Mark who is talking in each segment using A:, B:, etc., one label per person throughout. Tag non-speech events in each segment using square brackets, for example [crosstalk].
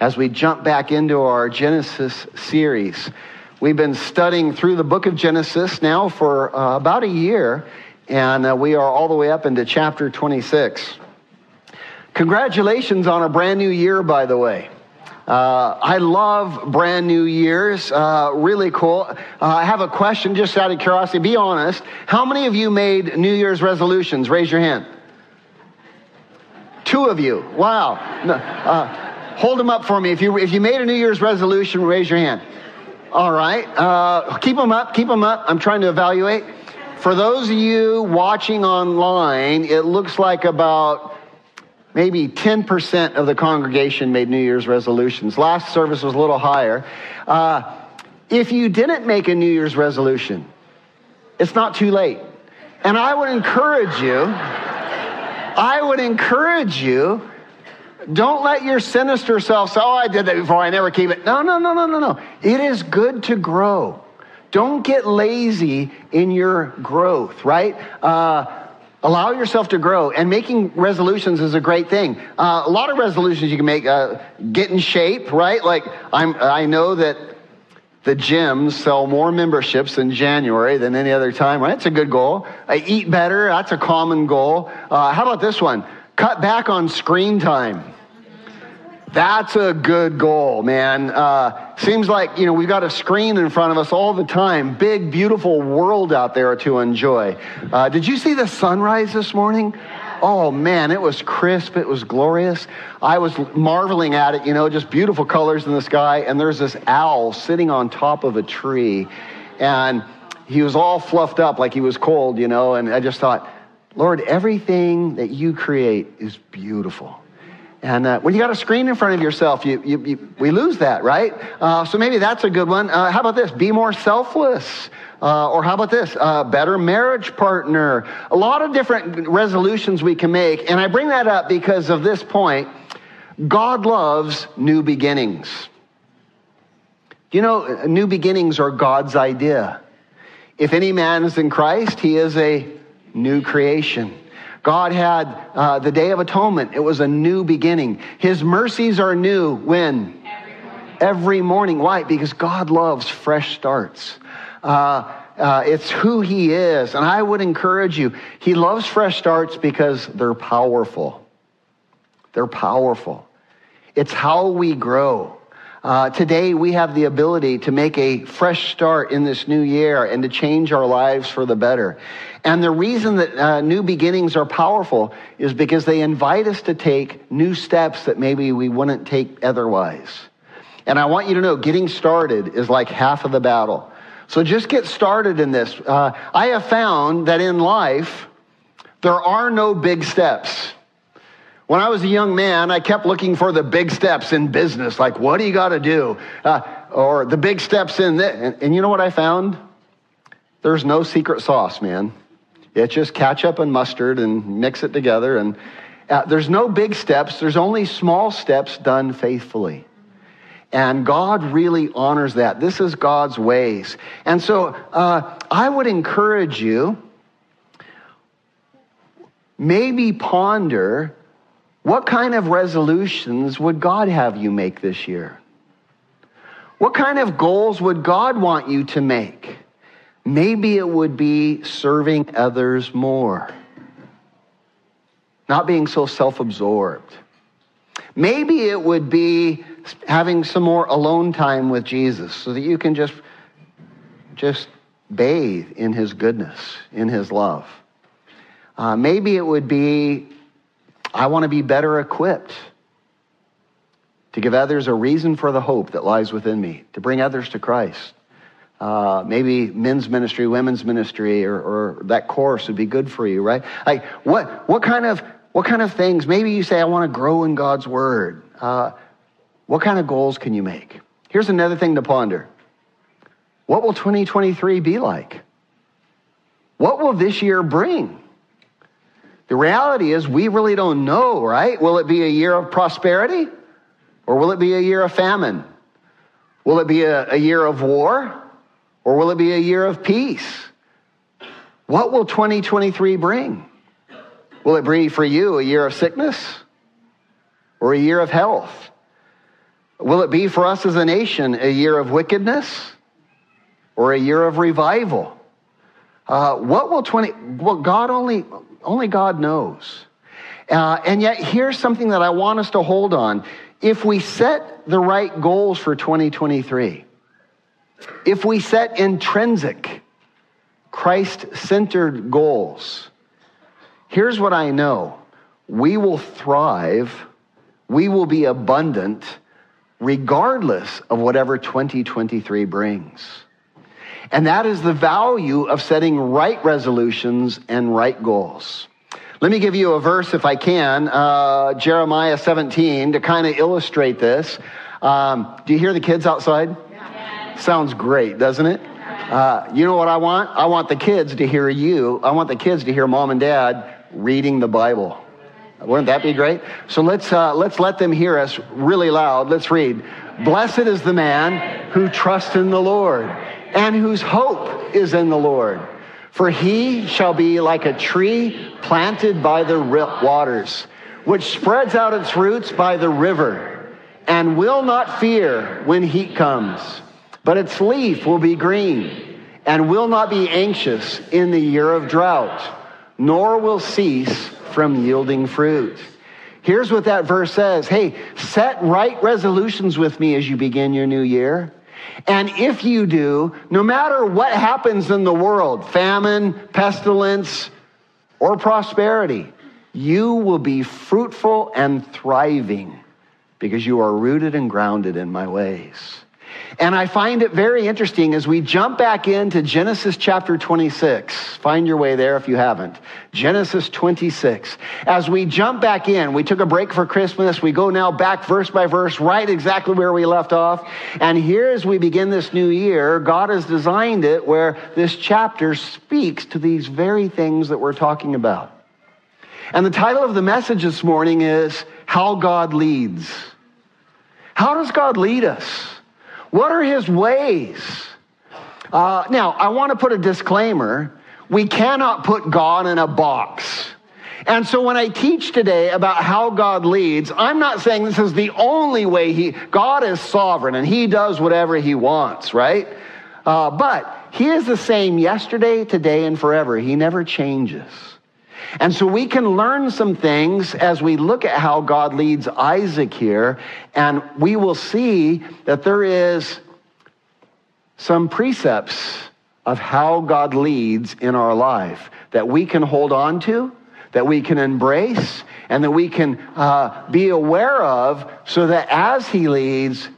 A: as we jump back into our Genesis series. We've been studying through the book of Genesis now for uh, about a year, and uh, we are all the way up into chapter 26. Congratulations on a brand new year, by the way. Uh, I love brand new years. Uh, really cool. Uh, I have a question just out of curiosity. Be honest. How many of you made New Year's resolutions? Raise your hand. Two of you. Wow. No, uh, Hold them up for me. If you, if you made a New Year's resolution, raise your hand. All right. Uh, keep them up. Keep them up. I'm trying to evaluate. For those of you watching online, it looks like about maybe 10% of the congregation made New Year's resolutions. Last service was a little higher. Uh, if you didn't make a New Year's resolution, it's not too late. And I would encourage you, I would encourage you don't let your sinister self say, oh, I did that before, I never keep it. No, no, no, no, no, no. It is good to grow. Don't get lazy in your growth, right? Uh, allow yourself to grow. And making resolutions is a great thing. Uh, a lot of resolutions you can make. Uh, get in shape, right? Like I'm, I know that the gyms sell more memberships in January than any other time, right? That's a good goal. I eat better. That's a common goal. Uh, how about this one? Cut back on screen time. That's a good goal, man. Uh, seems like, you know, we've got a screen in front of us all the time. Big, beautiful world out there to enjoy. Uh, did you see the sunrise this morning? Oh man, it was crisp. It was glorious. I was marveling at it, you know, just beautiful colors in the sky. And there's this owl sitting on top of a tree. And he was all fluffed up like he was cold, you know. And I just thought, Lord, everything that you create is beautiful. And uh, when you got a screen in front of yourself, you, you, you we lose that, right? Uh, so maybe that's a good one. Uh, how about this? Be more selfless. Uh, or how about this? Uh, better marriage partner. A lot of different resolutions we can make. And I bring that up because of this point. God loves new beginnings. You know, new beginnings are God's idea. If any man is in Christ, he is a new creation. God had uh, the Day of Atonement. It was a new beginning. His mercies are new when? Every morning. Every morning. Why? Because God loves fresh starts. Uh, uh, it's who He is. And I would encourage you, He loves fresh starts because they're powerful. They're powerful. It's how we grow. Uh, today, we have the ability to make a fresh start in this new year and to change our lives for the better. And the reason that uh, new beginnings are powerful is because they invite us to take new steps that maybe we wouldn't take otherwise. And I want you to know getting started is like half of the battle. So just get started in this. Uh, I have found that in life, there are no big steps. When I was a young man, I kept looking for the big steps in business, like what do you got to do? Uh, or the big steps in this. And, and you know what I found? There's no secret sauce, man. It's just ketchup and mustard and mix it together. And uh, there's no big steps, there's only small steps done faithfully. And God really honors that. This is God's ways. And so uh, I would encourage you maybe ponder what kind of resolutions would God have you make this year? What kind of goals would God want you to make? Maybe it would be serving others more, not being so self absorbed. Maybe it would be having some more alone time with Jesus so that you can just, just bathe in his goodness, in his love. Uh, maybe it would be I want to be better equipped to give others a reason for the hope that lies within me, to bring others to Christ. Uh, maybe men's ministry, women's ministry, or, or, that course would be good for you, right? Like, what, what kind of what kind of things? Maybe you say, I want to grow in God's word. Uh, What kind of goals can you make? Here's another thing to ponder. What will 2023 be like? What will this year bring? The reality is, we really don't know, right? Will it be a year of prosperity or will it be a year of famine? Will it be a, a year of war or will it be a year of peace? What will 2023 bring? Will it bring for you a year of sickness or a year of health? Will it be for us as a nation a year of wickedness or a year of revival? Uh, what will 20, well, God only, only God knows. Uh, and yet, here's something that I want us to hold on. If we set the right goals for 2023, if we set intrinsic, Christ centered goals, here's what I know we will thrive, we will be abundant, regardless of whatever 2023 brings. And that is the value of setting right resolutions and right goals. Let me give you a verse, if I can, uh, Jeremiah 17, to kind of illustrate this. Um, do you hear the kids outside? Yeah. Sounds great, doesn't it? Uh, you know what I want? I want the kids to hear you. I want the kids to hear mom and dad reading the Bible. Wouldn't that be great? So let's uh, let's let them hear us really loud. Let's read. Blessed is the man who trusts in the Lord and whose hope is in the Lord. For he shall be like a tree planted by the waters, which spreads out its roots by the river, and will not fear when heat comes, but its leaf will be green, and will not be anxious in the year of drought, nor will cease from yielding fruit. Here's what that verse says Hey, set right resolutions with me as you begin your new year. And if you do, no matter what happens in the world famine, pestilence, or prosperity you will be fruitful and thriving because you are rooted and grounded in my ways. And I find it very interesting as we jump back into Genesis chapter 26. Find your way there if you haven't. Genesis 26. As we jump back in, we took a break for Christmas. We go now back verse by verse, right exactly where we left off. And here as we begin this new year, God has designed it where this chapter speaks to these very things that we're talking about. And the title of the message this morning is How God Leads. How does God lead us? What are his ways? Uh, now, I want to put a disclaimer. We cannot put God in a box. And so when I teach today about how God leads, I'm not saying this is the only way he, God is sovereign and he does whatever he wants, right? Uh, but he is the same yesterday, today, and forever. He never changes. And so we can learn some things as we look at how God leads Isaac here, and we will see that there is some precepts of how God leads in our life that we can hold on to, that we can embrace, and that we can uh, be aware of so that as He leads,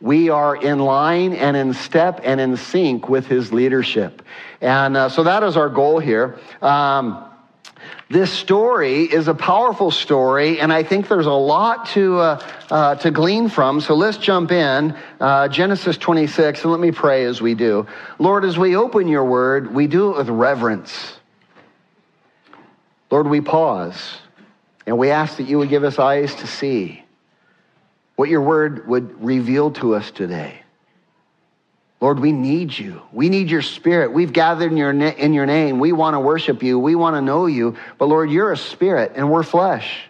A: we are in line and in step and in sync with His leadership. And uh, so that is our goal here. Um, this story is a powerful story, and I think there's a lot to, uh, uh, to glean from. So let's jump in, uh, Genesis 26, and let me pray as we do. Lord, as we open your word, we do it with reverence. Lord, we pause, and we ask that you would give us eyes to see what your word would reveal to us today. Lord, we need you. We need your spirit. We've gathered in your, in your name. We want to worship you. We want to know you. But Lord, you're a spirit and we're flesh.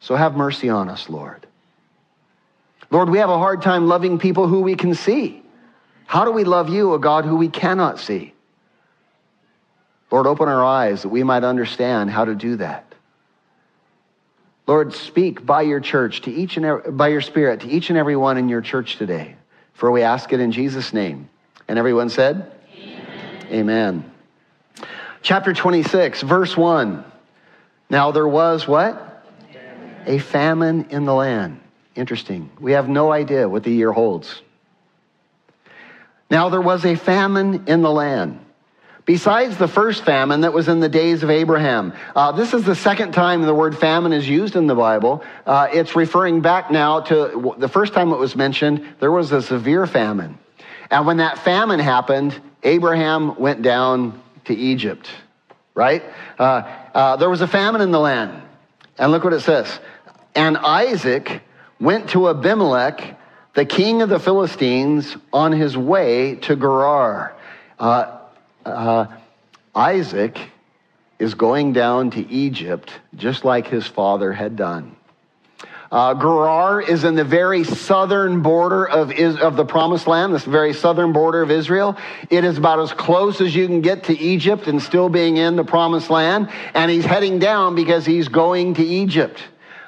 A: So have mercy on us, Lord. Lord, we have a hard time loving people who we can see. How do we love you, a God who we cannot see? Lord, open our eyes that we might understand how to do that. Lord, speak by your church to each and every, by your spirit to each and every one in your church today. For we ask it in Jesus' name. And everyone said, Amen. Amen. Chapter 26, verse 1. Now there was what? A famine in the land. Interesting. We have no idea what the year holds. Now there was a famine in the land. Besides the first famine that was in the days of Abraham. Uh, this is the second time the word famine is used in the Bible. Uh, it's referring back now to the first time it was mentioned, there was a severe famine. And when that famine happened, Abraham went down to Egypt, right? Uh, uh there was a famine in the land. And look what it says. And Isaac went to Abimelech, the king of the Philistines, on his way to Gerar. Uh, uh, Isaac is going down to Egypt just like his father had done. Uh, Gerar is in the very southern border of, is, of the promised land, this very southern border of Israel. It is about as close as you can get to Egypt and still being in the promised land. And he's heading down because he's going to Egypt.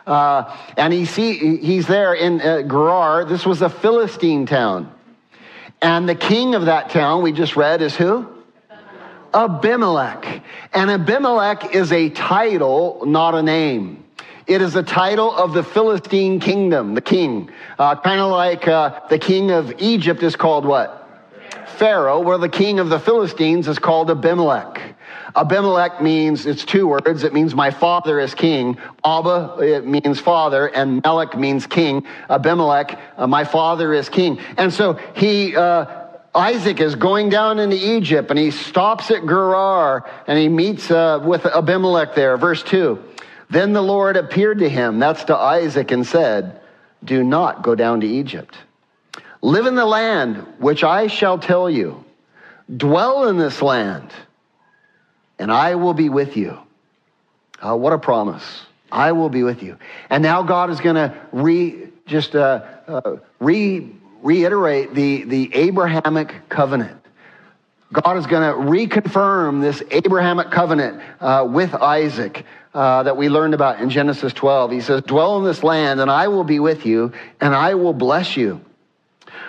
A: Uh, and he see, he's there in uh, Gerar. This was a Philistine town. And the king of that town, we just read, is who? Abimelech. And Abimelech is a title, not a name. It is a title of the Philistine kingdom, the king. Uh, kind of like uh, the king of Egypt is called what? Pharaoh, where the king of the Philistines is called Abimelech. Abimelech means, it's two words. It means my father is king. Abba, it means father, and Melech means king. Abimelech, uh, my father is king. And so he, uh, Isaac is going down into Egypt and he stops at Gerar and he meets uh, with Abimelech there. Verse 2. Then the Lord appeared to him, that's to Isaac, and said, Do not go down to Egypt. Live in the land which I shall tell you. Dwell in this land, and I will be with you. Uh, what a promise. I will be with you. And now God is going to re, just uh, uh, re, reiterate the, the Abrahamic covenant. God is going to reconfirm this Abrahamic covenant uh, with Isaac uh, that we learned about in Genesis 12. He says, Dwell in this land, and I will be with you, and I will bless you.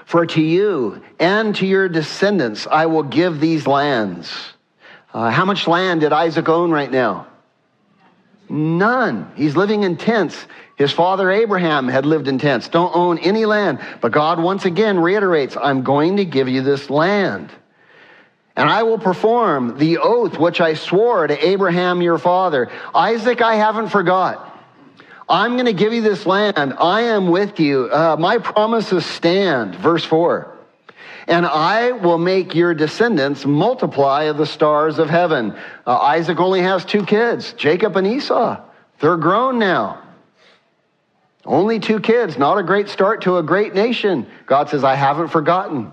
A: For to you and to your descendants I will give these lands. Uh, how much land did Isaac own right now? None. He's living in tents. His father Abraham had lived in tents. Don't own any land. But God once again reiterates, I'm going to give you this land. And I will perform the oath which I swore to Abraham your father. Isaac, I haven't forgot. I'm going to give you this land. I am with you. Uh, my promises stand. Verse 4. And I will make your descendants multiply of the stars of heaven. Uh, Isaac only has two kids, Jacob and Esau. They're grown now. Only two kids, not a great start to a great nation. God says, I haven't forgotten.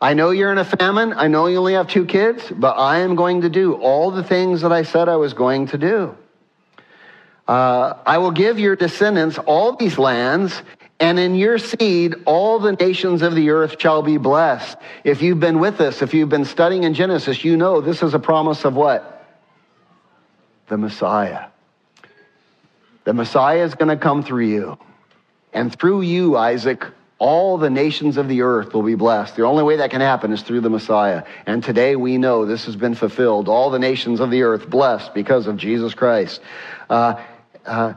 A: I know you're in a famine. I know you only have two kids, but I am going to do all the things that I said I was going to do. Uh, I will give your descendants all these lands, and in your seed, all the nations of the earth shall be blessed. If you've been with us, if you've been studying in Genesis, you know this is a promise of what? The Messiah. The Messiah is going to come through you. And through you, Isaac, all the nations of the earth will be blessed. The only way that can happen is through the Messiah. And today we know this has been fulfilled. All the nations of the earth blessed because of Jesus Christ. Uh, uh,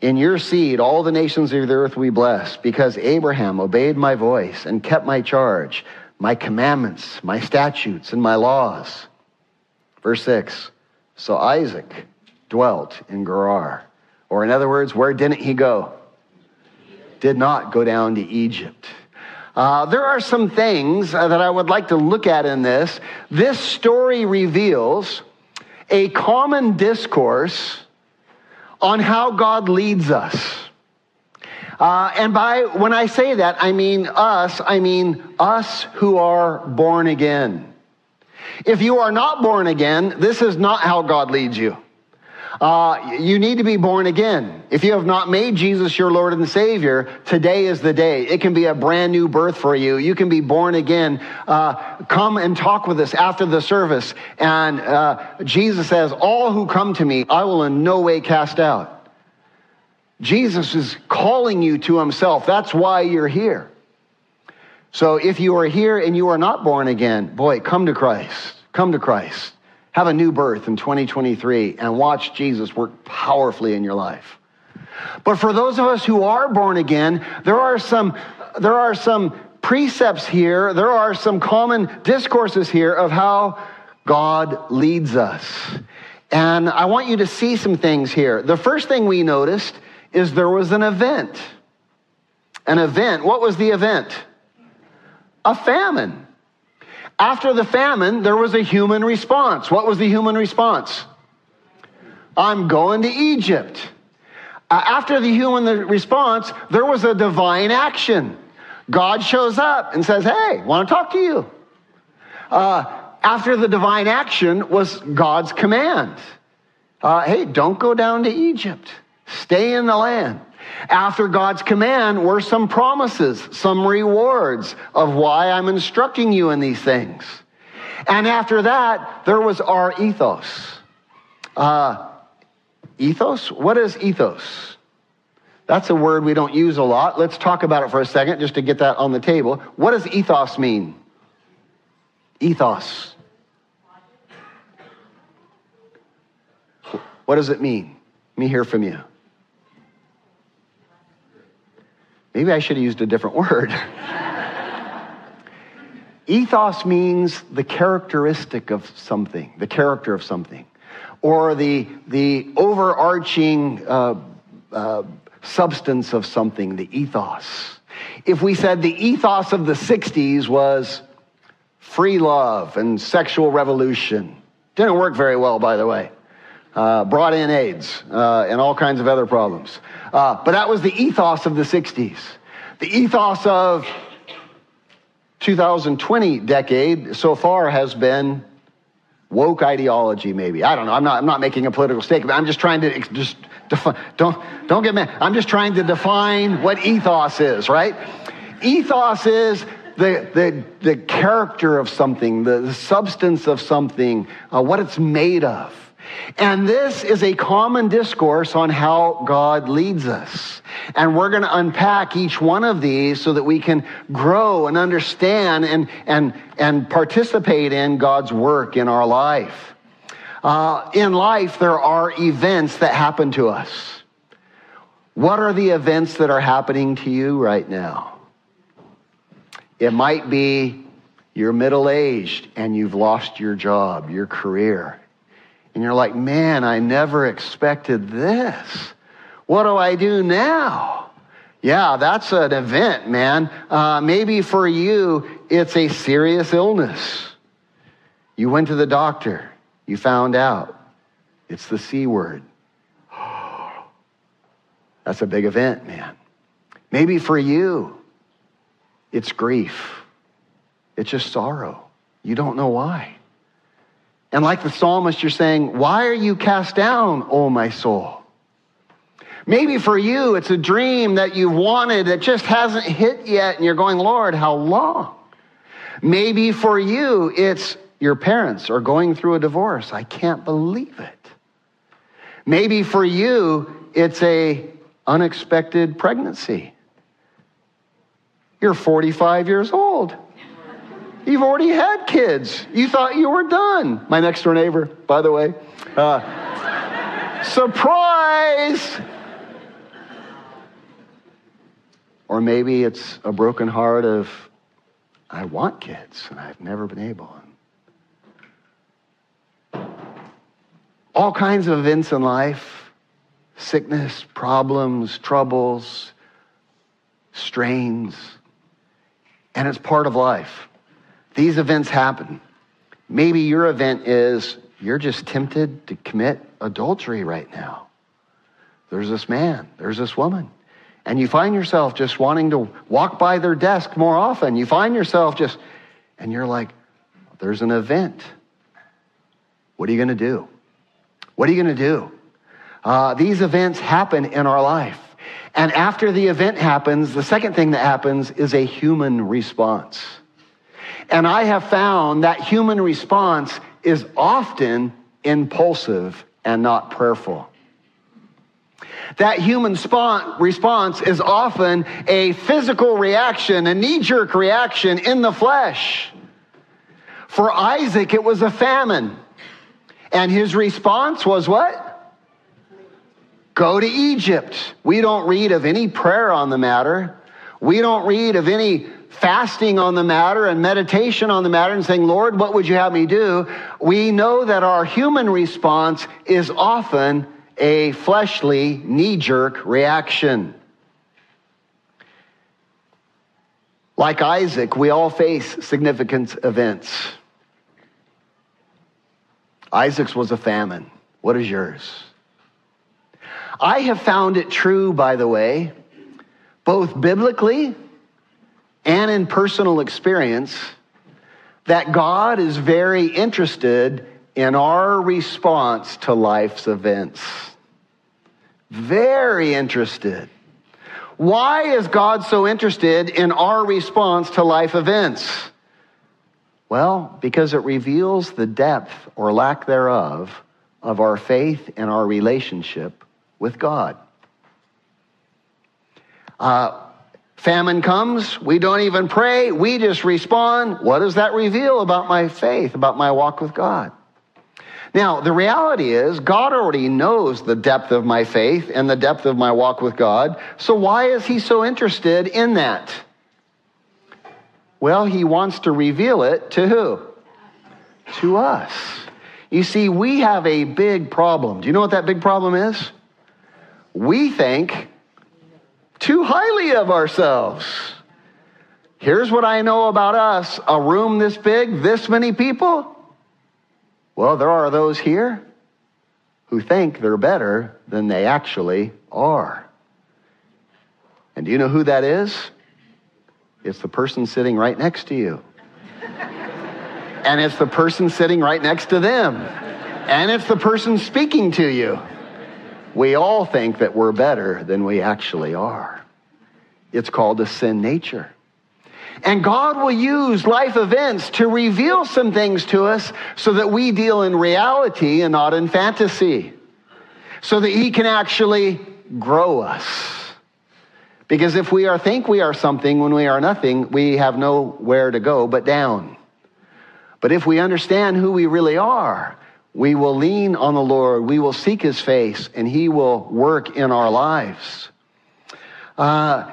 A: in your seed, all the nations of the earth will be blessed because Abraham obeyed my voice and kept my charge, my commandments, my statutes, and my laws. Verse 6 So Isaac dwelt in Gerar. Or, in other words, where didn't he go? did not go down to Egypt. Uh, there are some things uh, that I would like to look at in this. This story reveals a common discourse on how God leads us. Uh, and by when I say that, I mean us, I mean us who are born again. If you are not born again, this is not how God leads you. Uh, you need to be born again. If you have not made Jesus your Lord and Savior, today is the day. It can be a brand new birth for you. You can be born again. Uh, come and talk with us after the service. And uh, Jesus says, All who come to me, I will in no way cast out. Jesus is calling you to himself. That's why you're here. So if you are here and you are not born again, boy, come to Christ. Come to Christ have a new birth in 2023 and watch Jesus work powerfully in your life. But for those of us who are born again, there are some, there are some precepts here, there are some common discourses here of how God leads us. And I want you to see some things here. The first thing we noticed is there was an event. An event. What was the event? A famine. After the famine, there was a human response. What was the human response? I'm going to Egypt. Uh, after the human response, there was a divine action. God shows up and says, Hey, want to talk to you. Uh, after the divine action was God's command. Uh, hey, don't go down to Egypt. Stay in the land. After God's command were some promises, some rewards of why I'm instructing you in these things. And after that, there was our ethos. Uh, ethos? What is ethos? That's a word we don't use a lot. Let's talk about it for a second just to get that on the table. What does ethos mean? Ethos. What does it mean? Let me hear from you. Maybe I should have used a different [laughs] word. Ethos means the characteristic of something, the character of something, or the, the overarching uh, uh, substance of something, the ethos. If we said the ethos of the 60s was free love and sexual revolution, didn't work very well, by the way. Uh, brought in AIDS uh, and all kinds of other problems. Uh, but that was the ethos of the 60s. The ethos of 2020 decade so far has been woke ideology, maybe. I don't know. I'm not, I'm not making a political statement. I'm just trying to just define, don't, don't get mad. I'm just trying to define what ethos is, right? Ethos is the, the, the character of something, the, the substance of something, uh, what it's made of. And this is a common discourse on how God leads us. And we're going to unpack each one of these so that we can grow and understand and, and, and participate in God's work in our life. Uh, in life, there are events that happen to us. What are the events that are happening to you right now? It might be you're middle aged and you've lost your job, your career and you're like, man, I never expected this. What do I do now? Yeah, that's an event, man. Uh, maybe for you, it's a serious illness. You went to the doctor, you found out it's the C word. [gasps] That's a big event, man. Maybe for you, it's grief. It's just sorrow. You don't know why. And like the psalmist, you're saying, Why are you cast down, O my soul? Maybe for you, it's a dream that you've wanted that just hasn't hit yet, and you're going, Lord, how long? Maybe for you, it's your parents are going through a divorce. I can't believe it. Maybe for you, it's a unexpected pregnancy. You're 45 years old. You've already had kids. You thought you were done. My next door neighbor, by the way. Uh, surprise! Or maybe it's a broken heart of, I want kids and I've never been able. All kinds of events in life sickness, problems, troubles, strains. And it's part of life. These events happen. Maybe your event is you're just tempted to commit adultery right now. There's this man, there's this woman. And you find yourself just wanting to walk by their desk more often. You find yourself just, and you're like, there's an event. What are you going to do? What are you going to do? Uh, these events happen in our life. And after the event happens, the second thing that happens is a human response. And I have found that human response is often impulsive and not prayerful. That human response is often a physical reaction, a knee jerk reaction in the flesh. For Isaac, it was a famine. And his response was what? Go to Egypt. We don't read of any prayer on the matter. We don't read of any fasting on the matter and meditation on the matter and saying, Lord, what would you have me do? We know that our human response is often a fleshly, knee jerk reaction. Like Isaac, we all face significant events. Isaac's was a famine. What is yours? I have found it true, by the way, both biblically and in personal experience, that God is very interested in our response to life's events. Very interested. Why is God so interested in our response to life events? Well, because it reveals the depth or lack thereof of our faith and our relationship with God. Uh, famine comes, we don't even pray, we just respond. What does that reveal about my faith, about my walk with God? Now, the reality is, God already knows the depth of my faith and the depth of my walk with God. So, why is He so interested in that? Well, He wants to reveal it to who? To us. You see, we have a big problem. Do you know what that big problem is? We think too highly of ourselves. Here's what I know about us a room this big, this many people. Well, there are those here who think they're better than they actually are. And do you know who that is? It's the person sitting right next to you. and it's the person sitting right next to them. And it's the person speaking to you. We all think that we're better than we actually are. It's called a sin nature. And God will use life events to reveal some things to us so that we deal in reality and not in fantasy. So that He can actually grow us. Because if we are think we are something when we are nothing, we have nowhere to go but down. But if we understand who we really are, we will lean on the Lord, we will seek His face, and He will work in our lives. Uh,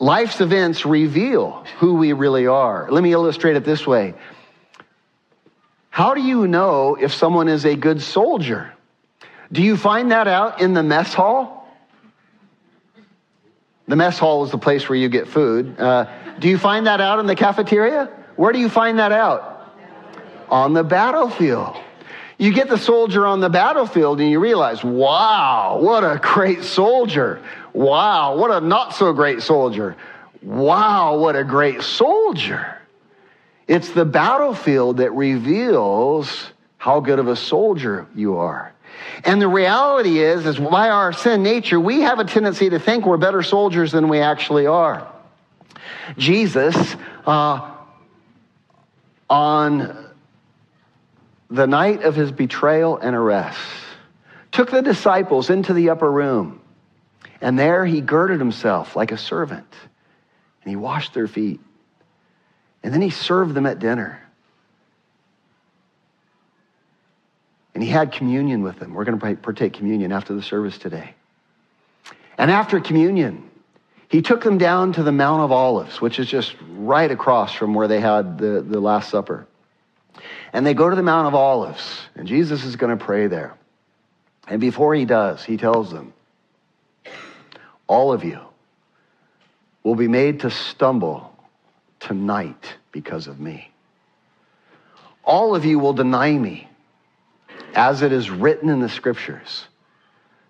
A: Life's events reveal who we really are. Let me illustrate it this way. How do you know if someone is a good soldier? Do you find that out in the mess hall? The mess hall is the place where you get food. Uh, do you find that out in the cafeteria? Where do you find that out? On the battlefield. You get the soldier on the battlefield and you realize, wow, what a great soldier. Wow, what a not so great soldier. Wow, what a great soldier. It's the battlefield that reveals how good of a soldier you are. And the reality is, is by our sin nature, we have a tendency to think we're better soldiers than we actually are. Jesus, uh, on the night of his betrayal and arrest, took the disciples into the upper room and there he girded himself like a servant and he washed their feet. And then he served them at dinner. And he had communion with them. We're going to partake communion after the service today. And after communion, he took them down to the Mount of Olives, which is just right across from where they had the, the Last Supper. And they go to the Mount of Olives, and Jesus is going to pray there. And before he does, he tells them, all of you, will be made to stumble tonight because of me. All of you will deny me, as it is written in the scriptures.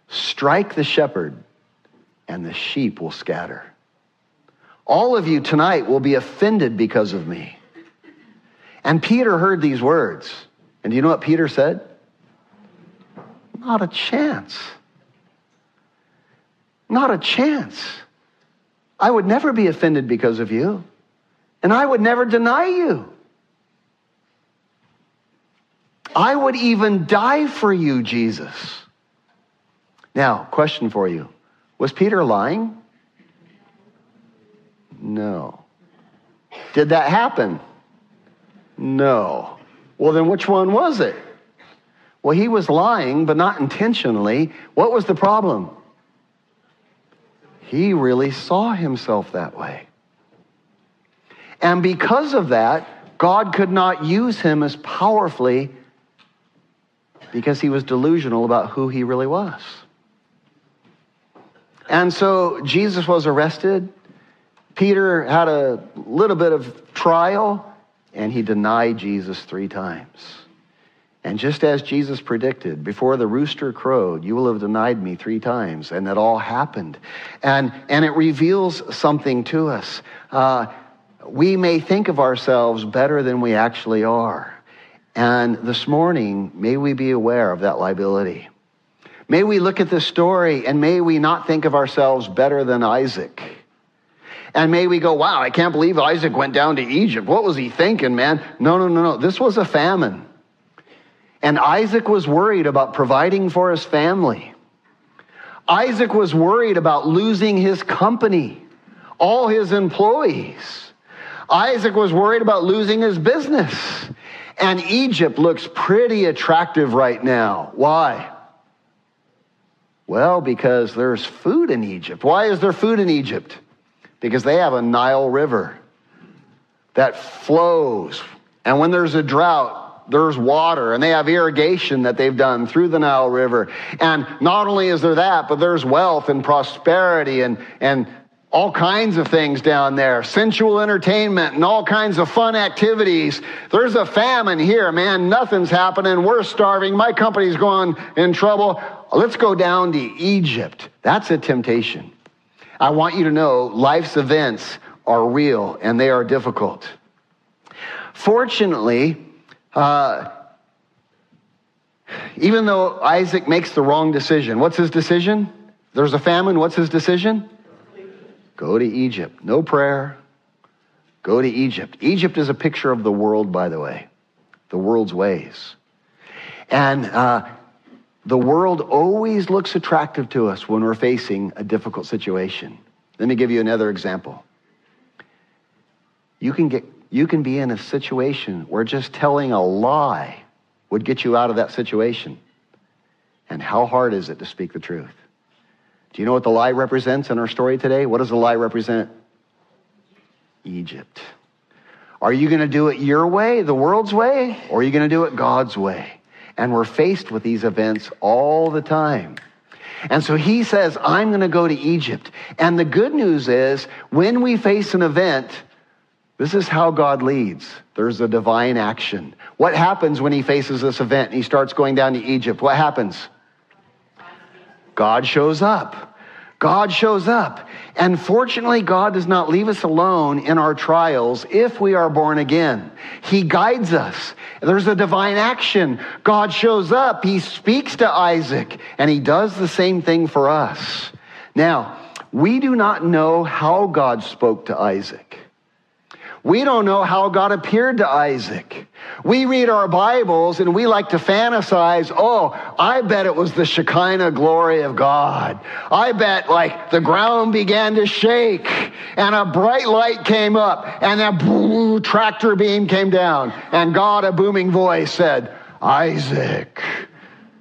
A: Strike the shepherd, and the sheep will scatter. All of you tonight will be offended because of me. And Peter heard these words. And do you know what Peter said? Not a chance. Not a chance. I would never be offended because of you, and I would never deny you. I would even die for you, Jesus. Now, question for you Was Peter lying? No. Did that happen? No. Well, then which one was it? Well, he was lying, but not intentionally. What was the problem? He really saw himself that way. And because of that, God could not use him as powerfully because he was delusional about who he really was. And so Jesus was arrested. Peter had a little bit of trial, and he denied Jesus three times. And just as Jesus predicted, before the rooster crowed, you will have denied me three times. And that all happened. And, and it reveals something to us. Uh, we may think of ourselves better than we actually are. And this morning, may we be aware of that liability. May we look at this story and may we not think of ourselves better than Isaac. And may we go, wow, I can't believe Isaac went down to Egypt. What was he thinking, man? No, no, no, no. This was a famine. And Isaac was worried about providing for his family. Isaac was worried about losing his company, all his employees. Isaac was worried about losing his business. And Egypt looks pretty attractive right now. Why? Well, because there's food in Egypt. Why is there food in Egypt? Because they have a Nile River that flows. And when there's a drought, there's water and they have irrigation that they've done through the Nile River. And not only is there that, but there's wealth and prosperity and, and all kinds of things down there, sensual entertainment and all kinds of fun activities. There's a famine here, man. Nothing's happening. We're starving. My company's going in trouble. Let's go down to Egypt. That's a temptation. I want you to know life's events are real and they are difficult. Fortunately, uh, even though Isaac makes the wrong decision, what's his decision? There's a famine. What's his decision? Go to Egypt. No prayer. Go to Egypt. Egypt is a picture of the world, by the way, the world's ways. And uh, the world always looks attractive to us when we're facing a difficult situation. Let me give you another example. You can, get, you can be in a situation where just telling a lie would get you out of that situation. And how hard is it to speak the truth? Do you know what the lie represents in our story today? What does the lie represent? Egypt. Are you going to do it your way, the world's way, or are you going to do it God's way? And we're faced with these events all the time. And so he says, I'm going to go to Egypt. And the good news is, when we face an event, this is how God leads. There's a divine action. What happens when he faces this event and he starts going down to Egypt? What happens? God shows up. God shows up. And fortunately, God does not leave us alone in our trials if we are born again. He guides us. There's a divine action. God shows up. He speaks to Isaac, and he does the same thing for us. Now, we do not know how God spoke to Isaac. We don't know how God appeared to Isaac. We read our Bibles and we like to fantasize, oh, I bet it was the Shekinah glory of God. I bet like the ground began to shake and a bright light came up and a boo, tractor beam came down and God, a booming voice said, Isaac,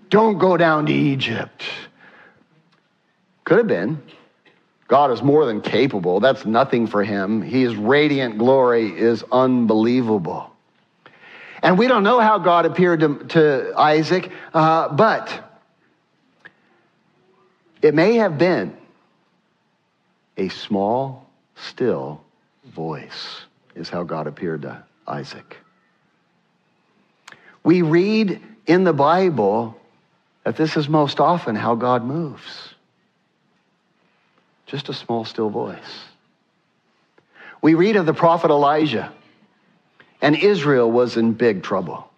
A: don't go down to Egypt. Could have been. God is more than capable. That's nothing for him. His radiant glory is unbelievable. And we don't know how God appeared to, to Isaac, uh, but it may have been a small, still voice, is how God appeared to Isaac. We read in the Bible that this is most often how God moves. Just a small, still voice. We read of the prophet Elijah, and Israel was in big trouble.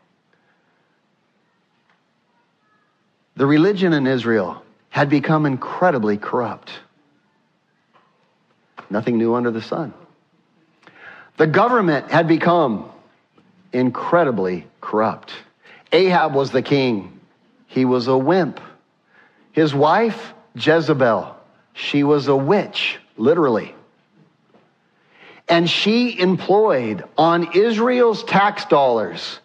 A: The religion in Israel had become incredibly corrupt. Nothing new under the sun. The government had become incredibly corrupt. Ahab was the king. He was a wimp. His wife, Jezebel, she was a witch, literally. And she employed on Israel's tax dollars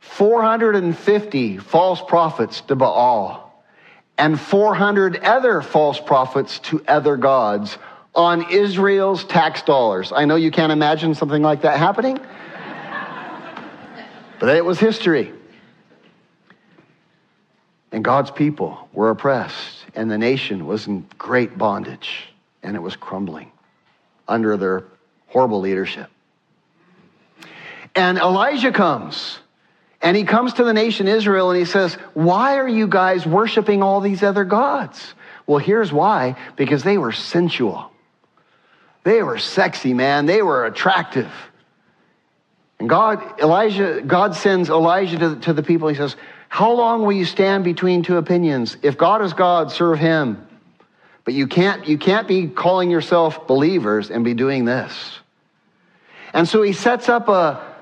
A: 450 false prophets to Baal and 400 other false prophets to other gods, on Israel's tax dollars. I know you can't imagine something like that happening, [laughs] but it was history. And God's people were oppressed, and the nation was in great bondage, and it was crumbling under their horrible leadership. And Elijah comes, and he comes to the nation Israel, and he says, Why are you guys worshiping all these other gods? Well, here's why because they were sensual. They were sexy, man. They were attractive. And God, Elijah, God sends Elijah to, to the people. He says, How long will you stand between two opinions? If God is God, serve him. But you can't, you can't be calling yourself believers and be doing this. And so he sets up a,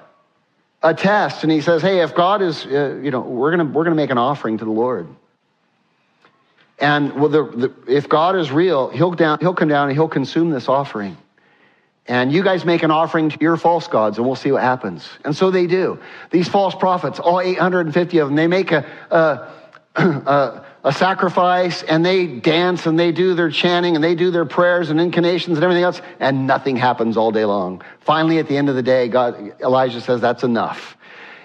A: a test and he says, Hey, if God is, uh, you know, we're going we're to make an offering to the Lord. And well, the, the, if God is real, he'll, down, he'll come down and he'll consume this offering. And you guys make an offering to your false gods, and we'll see what happens. And so they do. These false prophets, all 850 of them, they make a, a, [clears throat] a, a sacrifice, and they dance, and they do their chanting, and they do their prayers and incantations and everything else, and nothing happens all day long. Finally, at the end of the day, God, Elijah says, That's enough.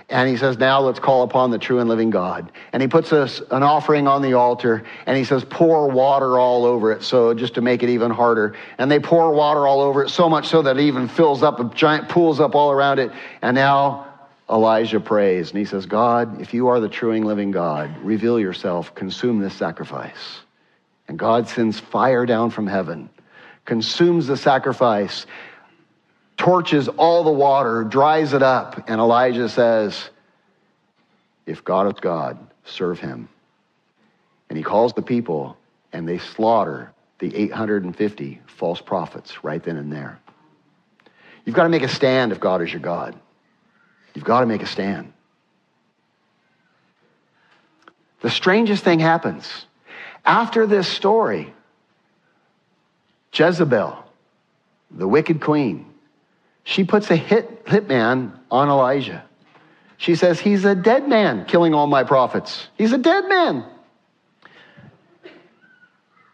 A: And he says, Now let's call upon the true and living God. And he puts us an offering on the altar and he says, Pour water all over it, so just to make it even harder. And they pour water all over it, so much so that it even fills up, a giant pools up all around it. And now Elijah prays and he says, God, if you are the true and living God, reveal yourself, consume this sacrifice. And God sends fire down from heaven, consumes the sacrifice, torches all the water, dries it up, and Elijah says, If God is God, serve him. And he calls the people, and they slaughter the 850 false prophets right then and there. You've got to make a stand if God is your God. You've got to make a stand. The strangest thing happens. After this story, Jezebel, the wicked queen, she puts a hit, hitman on Elijah. She says, He's a dead man killing all my prophets. He's a dead man.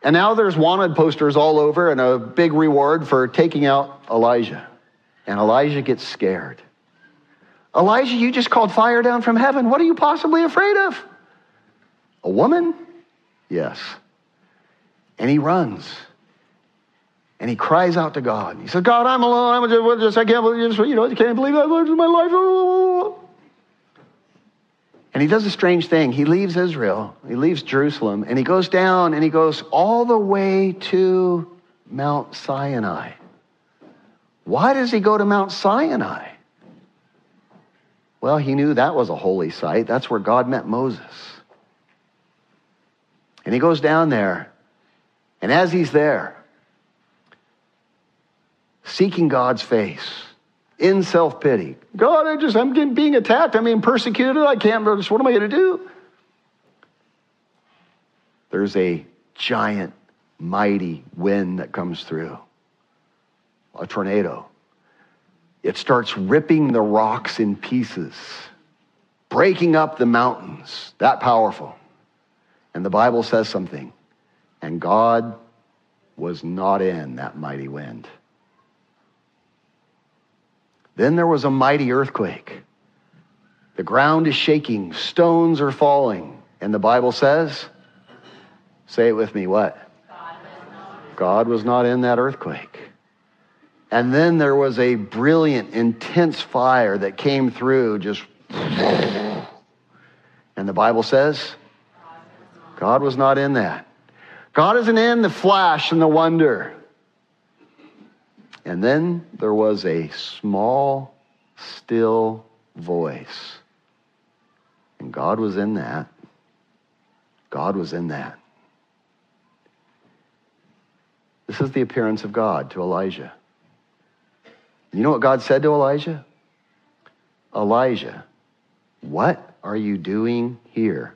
A: And now there's wanted posters all over and a big reward for taking out Elijah. And Elijah gets scared. Elijah, you just called fire down from heaven. What are you possibly afraid of? A woman? Yes. And he runs. And he cries out to God. He says, God, I'm alone. I'm just, I can't believe, you know, I can't believe I've lived my life. And he does a strange thing. He leaves Israel, he leaves Jerusalem, and he goes down and he goes all the way to Mount Sinai. Why does he go to Mount Sinai? Well, he knew that was a holy site. That's where God met Moses. And he goes down there, and as he's there, seeking God's face in self pity. God, I just, I'm getting, being attacked. I'm being persecuted. I can't, what am I going to do? There's a giant, mighty wind that comes through, a tornado. It starts ripping the rocks in pieces, breaking up the mountains. That powerful. And the Bible says something. And God was not in that mighty wind. Then there was a mighty earthquake. The ground is shaking, stones are falling. And the Bible says, say it with me, what? God was not in that earthquake. And then there was a brilliant, intense fire that came through, just. And the Bible says, God was not in that. God isn't in the flash and the wonder. And then there was a small, still voice. And God was in that. God was in that. This is the appearance of God to Elijah. You know what God said to Elijah? Elijah, what are you doing here?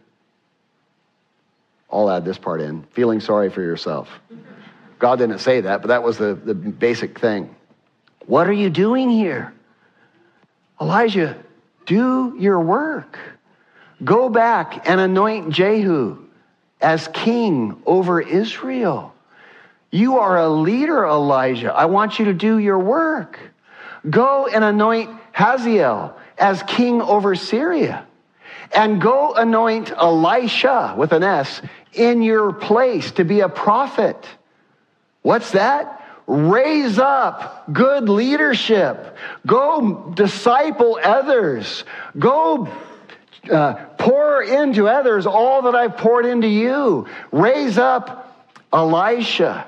A: I'll add this part in feeling sorry for yourself. God didn't say that, but that was the, the basic thing. What are you doing here? Elijah, do your work. Go back and anoint Jehu as king over Israel. You are a leader, Elijah. I want you to do your work. Go and anoint Hazael as king over Syria. And go anoint Elisha with an S in your place to be a prophet. What's that? Raise up good leadership. Go disciple others. Go uh, pour into others all that I've poured into you. Raise up Elisha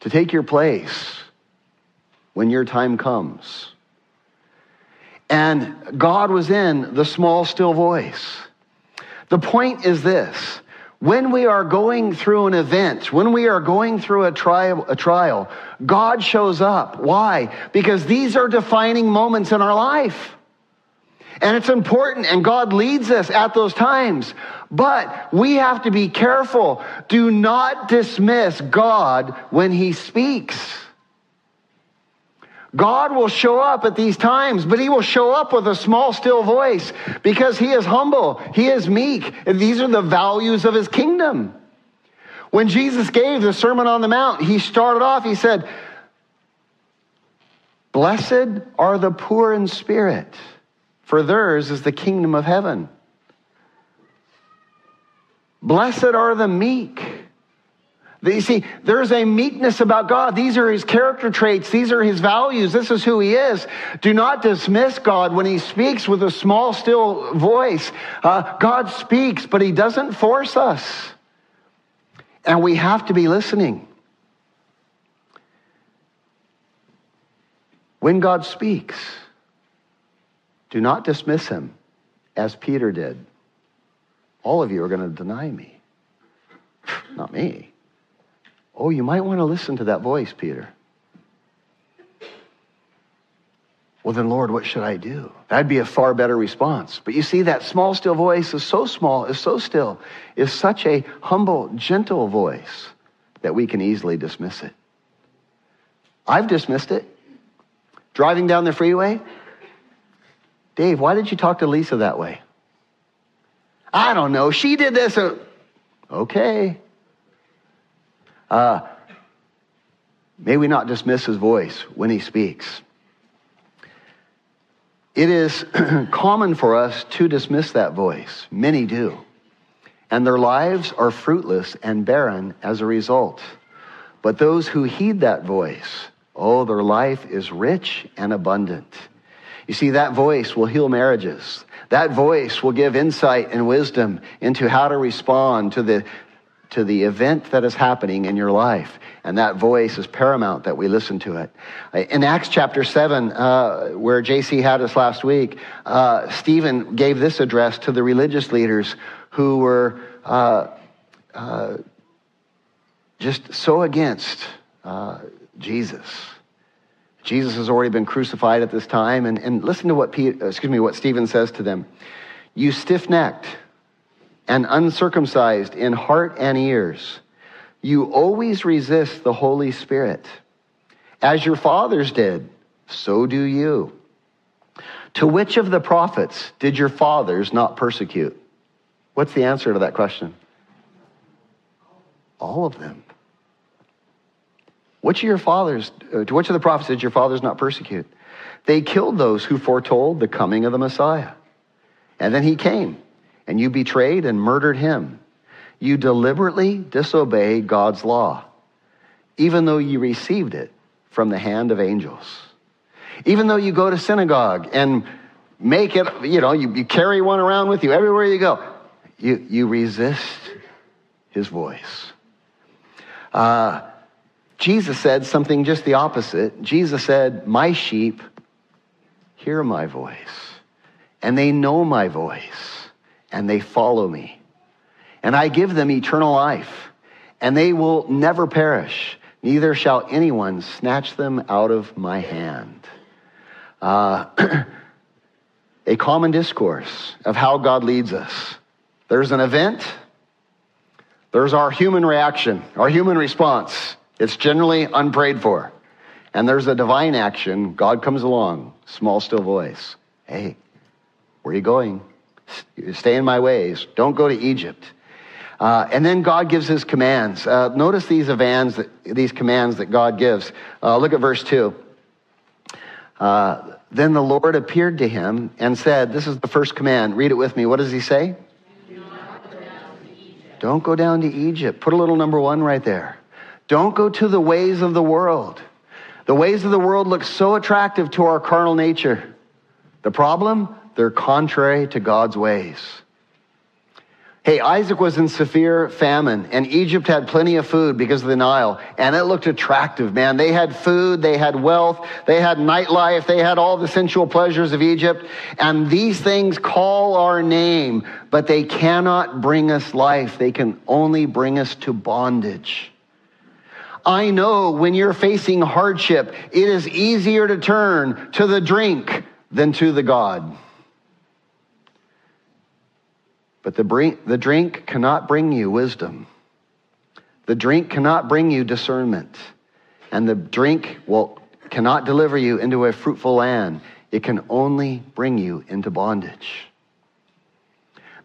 A: to take your place when your time comes. And God was in the small, still voice. The point is this when we are going through an event, when we are going through a trial, a trial, God shows up. Why? Because these are defining moments in our life. And it's important, and God leads us at those times. But we have to be careful. Do not dismiss God when He speaks. God will show up at these times, but he will show up with a small, still voice because he is humble, he is meek, and these are the values of his kingdom. When Jesus gave the Sermon on the Mount, he started off, he said, Blessed are the poor in spirit, for theirs is the kingdom of heaven. Blessed are the meek you see, there's a meekness about God. These are his character traits. These are his values. This is who he is. Do not dismiss God when he speaks with a small, still voice. Uh, God speaks, but he doesn't force us. And we have to be listening. When God speaks, do not dismiss him as Peter did. All of you are going to deny me. Not me. Oh, you might want to listen to that voice, Peter. Well, then, Lord, what should I do? That'd be a far better response. But you see, that small, still voice is so small, is so still, is such a humble, gentle voice that we can easily dismiss it. I've dismissed it. Driving down the freeway, Dave, why did you talk to Lisa that way? I don't know. She did this. Uh, okay. Uh, may we not dismiss his voice when he speaks. It is [clears throat] common for us to dismiss that voice. Many do. And their lives are fruitless and barren as a result. But those who heed that voice, oh, their life is rich and abundant. You see, that voice will heal marriages. That voice will give insight and wisdom into how to respond to the to the event that is happening in your life. And that voice is paramount that we listen to it. In Acts chapter 7, uh, where JC had us last week, uh, Stephen gave this address to the religious leaders who were uh, uh just so against uh, Jesus. Jesus has already been crucified at this time. And, and listen to what, excuse me, what Stephen says to them. You stiff necked and uncircumcised in heart and ears, you always resist the Holy Spirit. As your fathers did, so do you. To which of the prophets did your fathers not persecute? What's the answer to that question? All of them. Which of your fathers, uh, to which of the prophets did your fathers not persecute? They killed those who foretold the coming of the Messiah. And then he came and you betrayed and murdered him. You deliberately disobeyed God's law, even though you received it from the hand of angels. Even though you go to synagogue and make it, you know, you, you carry one around with you everywhere you go, you, you resist his voice. Uh, Jesus said something just the opposite. Jesus said, My sheep hear my voice, and they know my voice and they follow me. And I give them eternal life, and they will never perish, neither shall anyone snatch them out of my hand. Uh, [clears throat] a common discourse of how God leads us. There's an event, there's our human reaction, our human response. It's generally unprayed for. And there's a divine action. God comes along, small, still voice. Hey, where are you going? Stay in my ways. Don't go to Egypt. Uh, and then God gives his commands. Uh, notice these, these commands that God gives. Uh, look at verse 2. Uh, then the Lord appeared to him and said, This is the first command. Read it with me. What does he say? Don't go down to Egypt. Put a little number one right there. Don't go to the ways of the world. The ways of the world look so attractive to our carnal nature. The problem? They're contrary to God's ways. Hey, Isaac was in severe famine, and Egypt had plenty of food because of the Nile, and it looked attractive, man. They had food, they had wealth, they had nightlife, they had all the sensual pleasures of Egypt, and these things call our name, but they cannot bring us life. They can only bring us to bondage. I know when you're facing hardship, it is easier to turn to the drink than to the God. But the, bring, the drink cannot bring you wisdom. The drink cannot bring you discernment. And the drink will, cannot deliver you into a fruitful land. It can only bring you into bondage.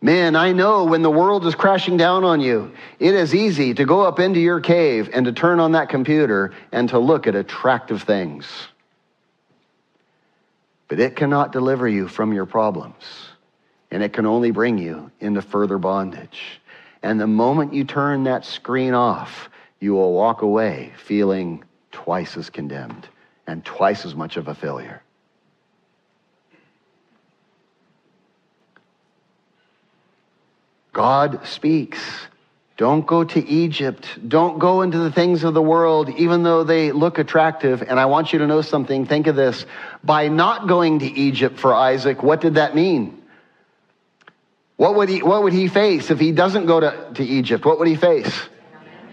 A: Man, I know when the world is crashing down on you, it is easy to go up into your cave and to turn on that computer and to look at attractive things. But it cannot deliver you from your problems and it can only bring you into further bondage. And the moment you turn that screen off, you will walk away feeling twice as condemned and twice as much of a failure. God speaks. Don't go to Egypt. Don't go into the things of the world, even though they look attractive. And I want you to know something. Think of this. By not going to Egypt for Isaac, what did that mean? What would he, what would he face if he doesn't go to, to Egypt? What would he face?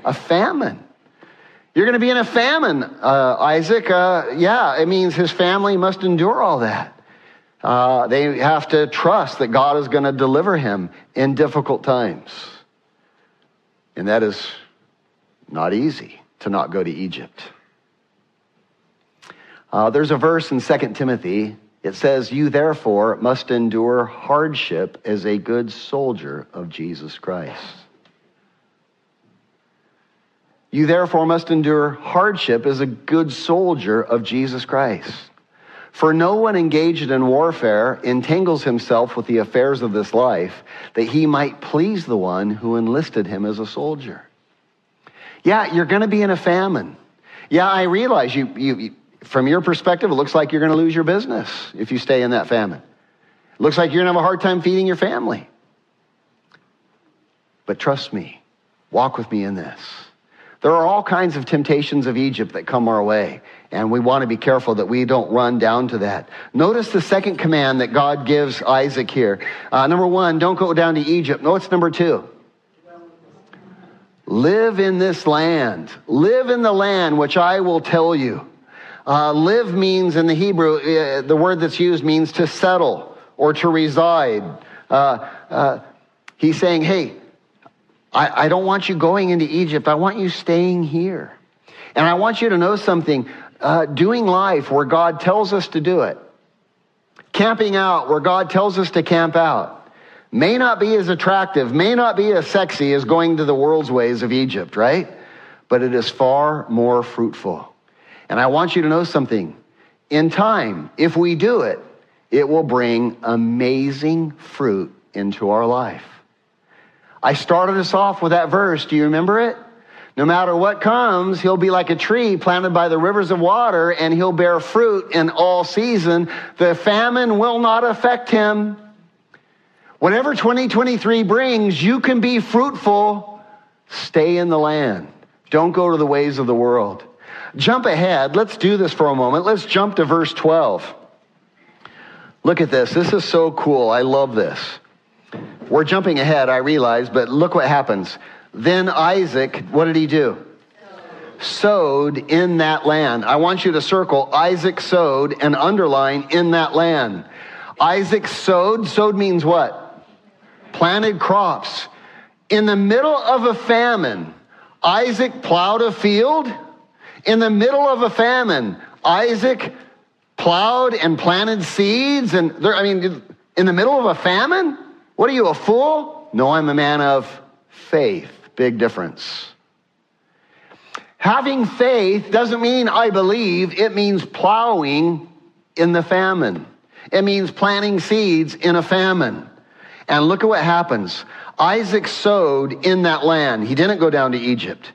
A: A famine. You're going to be in a famine, uh, Isaac. Uh, yeah, it means his family must endure all that. Uh, they have to trust that God is going to deliver him in difficult times. And that is not easy to not go to Egypt. Uh, there's a verse in 2 Timothy it says, You therefore must endure hardship as a good soldier of Jesus Christ. You therefore must endure hardship as a good soldier of Jesus Christ. For no one engaged in warfare entangles himself with the affairs of this life, that he might please the one who enlisted him as a soldier. Yeah, you're going to be in a famine. Yeah, I realize you, you, from your perspective, it looks like you're going to lose your business if you stay in that famine. It looks like you're going to have a hard time feeding your family. But trust me, walk with me in this. There are all kinds of temptations of Egypt that come our way, and we want to be careful that we don't run down to that. Notice the second command that God gives Isaac here. Uh, number one, don't go down to Egypt. No, it's number two. Live in this land. Live in the land which I will tell you. Uh, live means in the Hebrew, uh, the word that's used means to settle or to reside. Uh, uh, he's saying, hey, I, I don't want you going into Egypt. I want you staying here. And I want you to know something. Uh, doing life where God tells us to do it, camping out where God tells us to camp out, may not be as attractive, may not be as sexy as going to the world's ways of Egypt, right? But it is far more fruitful. And I want you to know something. In time, if we do it, it will bring amazing fruit into our life. I started us off with that verse. Do you remember it? No matter what comes, he'll be like a tree planted by the rivers of water and he'll bear fruit in all season. The famine will not affect him. Whatever 2023 brings, you can be fruitful. Stay in the land. Don't go to the ways of the world. Jump ahead. Let's do this for a moment. Let's jump to verse 12. Look at this. This is so cool. I love this. We're jumping ahead, I realize, but look what happens. Then Isaac, what did he do? Sowed in that land. I want you to circle Isaac sowed and underline in that land. Isaac sowed. Sowed means what? Planted crops. In the middle of a famine, Isaac plowed a field in the middle of a famine, Isaac plowed and planted seeds. And there, I mean, in the middle of a famine? What are you, a fool? No, I'm a man of faith. Big difference. Having faith doesn't mean I believe, it means plowing in the famine. It means planting seeds in a famine. And look at what happens. Isaac sowed in that land. He didn't go down to Egypt.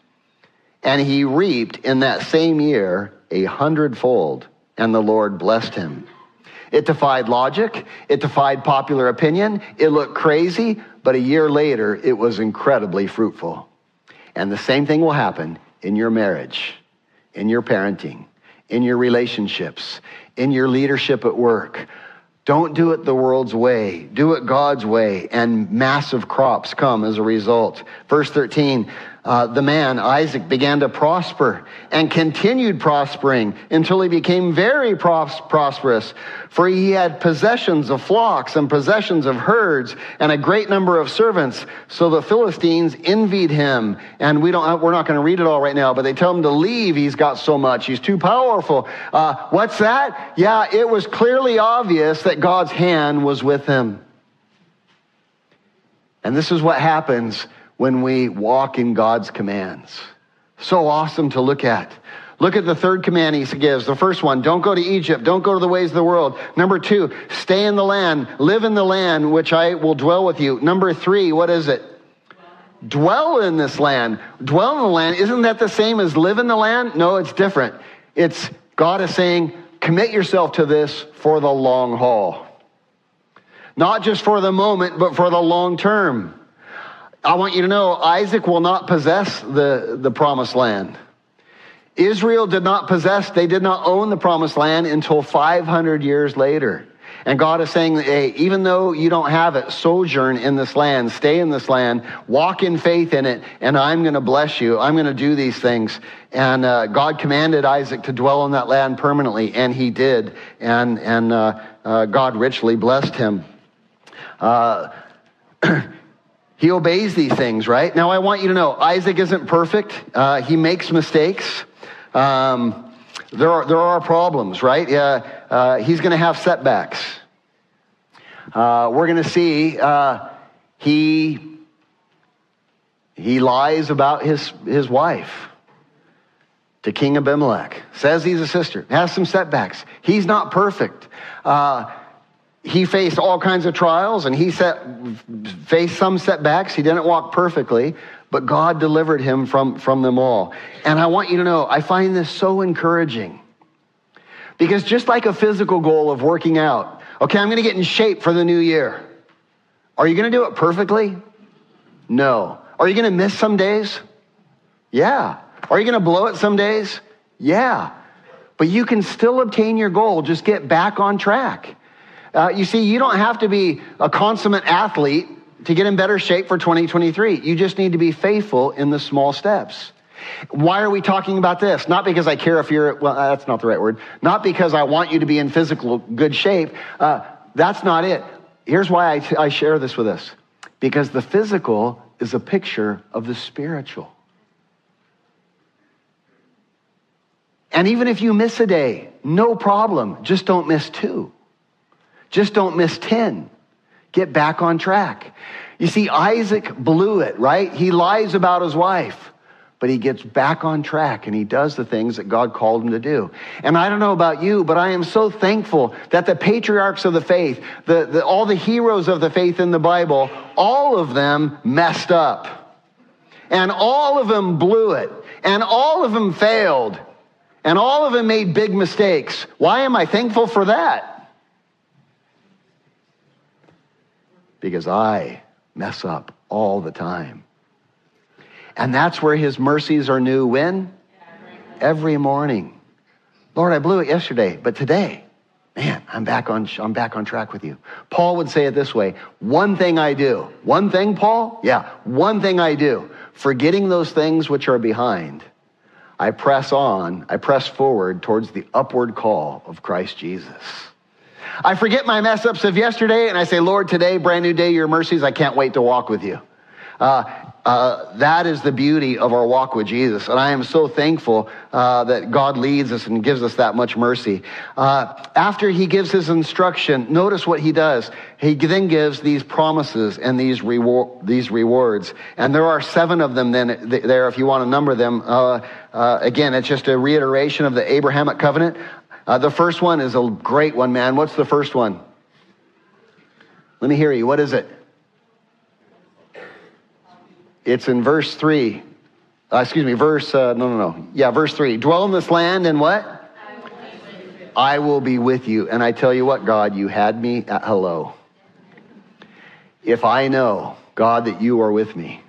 A: And he reaped in that same year a hundredfold, and the Lord blessed him. It defied logic. It defied popular opinion. It looked crazy, but a year later, it was incredibly fruitful. And the same thing will happen in your marriage, in your parenting, in your relationships, in your leadership at work. Don't do it the world's way. Do it God's way, and massive crops come as a result. Verse 13 uh, the man, Isaac, began to prosper and continued prospering until he became very pros- prosperous. For he had possessions of flocks and possessions of herds and a great number of servants. So the Philistines envied him. And we don't, we're not going to read it all right now, but they tell him to leave. He's got so much. He's too powerful. Uh, what's that? Yeah, it was clearly obvious that God's hand was with him. And this is what happens when we walk in God's commands. So awesome to look at. Look at the third command he gives. The first one, don't go to Egypt. Don't go to the ways of the world. Number two, stay in the land. Live in the land which I will dwell with you. Number three, what is it? Dwell in this land. Dwell in the land. Isn't that the same as live in the land? No, it's different. It's God is saying, commit yourself to this for the long haul. Not just for the moment, but for the long term. I want you to know Isaac will not possess the, the promised land. Israel did not possess, they did not own the promised land until 500 years later. And God is saying, hey, even though you don't have it, sojourn in this land, stay in this land, walk in faith in it, and I'm going to bless you. I'm going to do these things. And uh, God commanded Isaac to dwell in that land permanently, and he did. And, and uh, uh, God richly blessed him. [clears throat] He obeys these things, right? Now, I want you to know Isaac isn't perfect. Uh, he makes mistakes. Um, there, are, there are problems, right? Uh, uh, he's going to have setbacks. Uh, we're going to see uh, he, he lies about his, his wife to King Abimelech. Says he's a sister. Has some setbacks. He's not perfect. Uh, he faced all kinds of trials and he set, faced some setbacks. He didn't walk perfectly, but God delivered him from, from them all. And I want you to know, I find this so encouraging. Because just like a physical goal of working out, okay, I'm going to get in shape for the new year. Are you going to do it perfectly? No. Are you going to miss some days? Yeah. Are you going to blow it some days? Yeah. But you can still obtain your goal. Just get back on track. Uh, you see, you don't have to be a consummate athlete to get in better shape for 2023. You just need to be faithful in the small steps. Why are we talking about this? Not because I care if you're, well, that's not the right word. Not because I want you to be in physical good shape. Uh, that's not it. Here's why I, t- I share this with us because the physical is a picture of the spiritual. And even if you miss a day, no problem. Just don't miss two. Just don't miss 10. Get back on track. You see, Isaac blew it, right? He lies about his wife, but he gets back on track and he does the things that God called him to do. And I don't know about you, but I am so thankful that the patriarchs of the faith, the, the, all the heroes of the faith in the Bible, all of them messed up. And all of them blew it. And all of them failed. And all of them made big mistakes. Why am I thankful for that? Because I mess up all the time. And that's where his mercies are new when? Every morning. Lord, I blew it yesterday, but today, man, I'm back on I'm back on track with you. Paul would say it this way, one thing I do. One thing, Paul? Yeah, one thing I do. Forgetting those things which are behind, I press on, I press forward towards the upward call of Christ Jesus. I forget my mess ups of yesterday and I say, Lord, today, brand new day, your mercies, I can't wait to walk with you. Uh, uh, that is the beauty of our walk with Jesus. And I am so thankful uh, that God leads us and gives us that much mercy. Uh, after he gives his instruction, notice what he does. He then gives these promises and these, reward, these rewards. And there are seven of them then there if you want to number them. Uh, uh, again, it's just a reiteration of the Abrahamic covenant. The first one is a great one, man. What's the first one? Let me hear you. What is it? It's in verse 3. Uh, excuse me, verse, uh, no, no, no. Yeah, verse 3. Dwell in this land and what? I will be with you. And I tell you what, God, you had me at hello. If I know, God, that you are with me,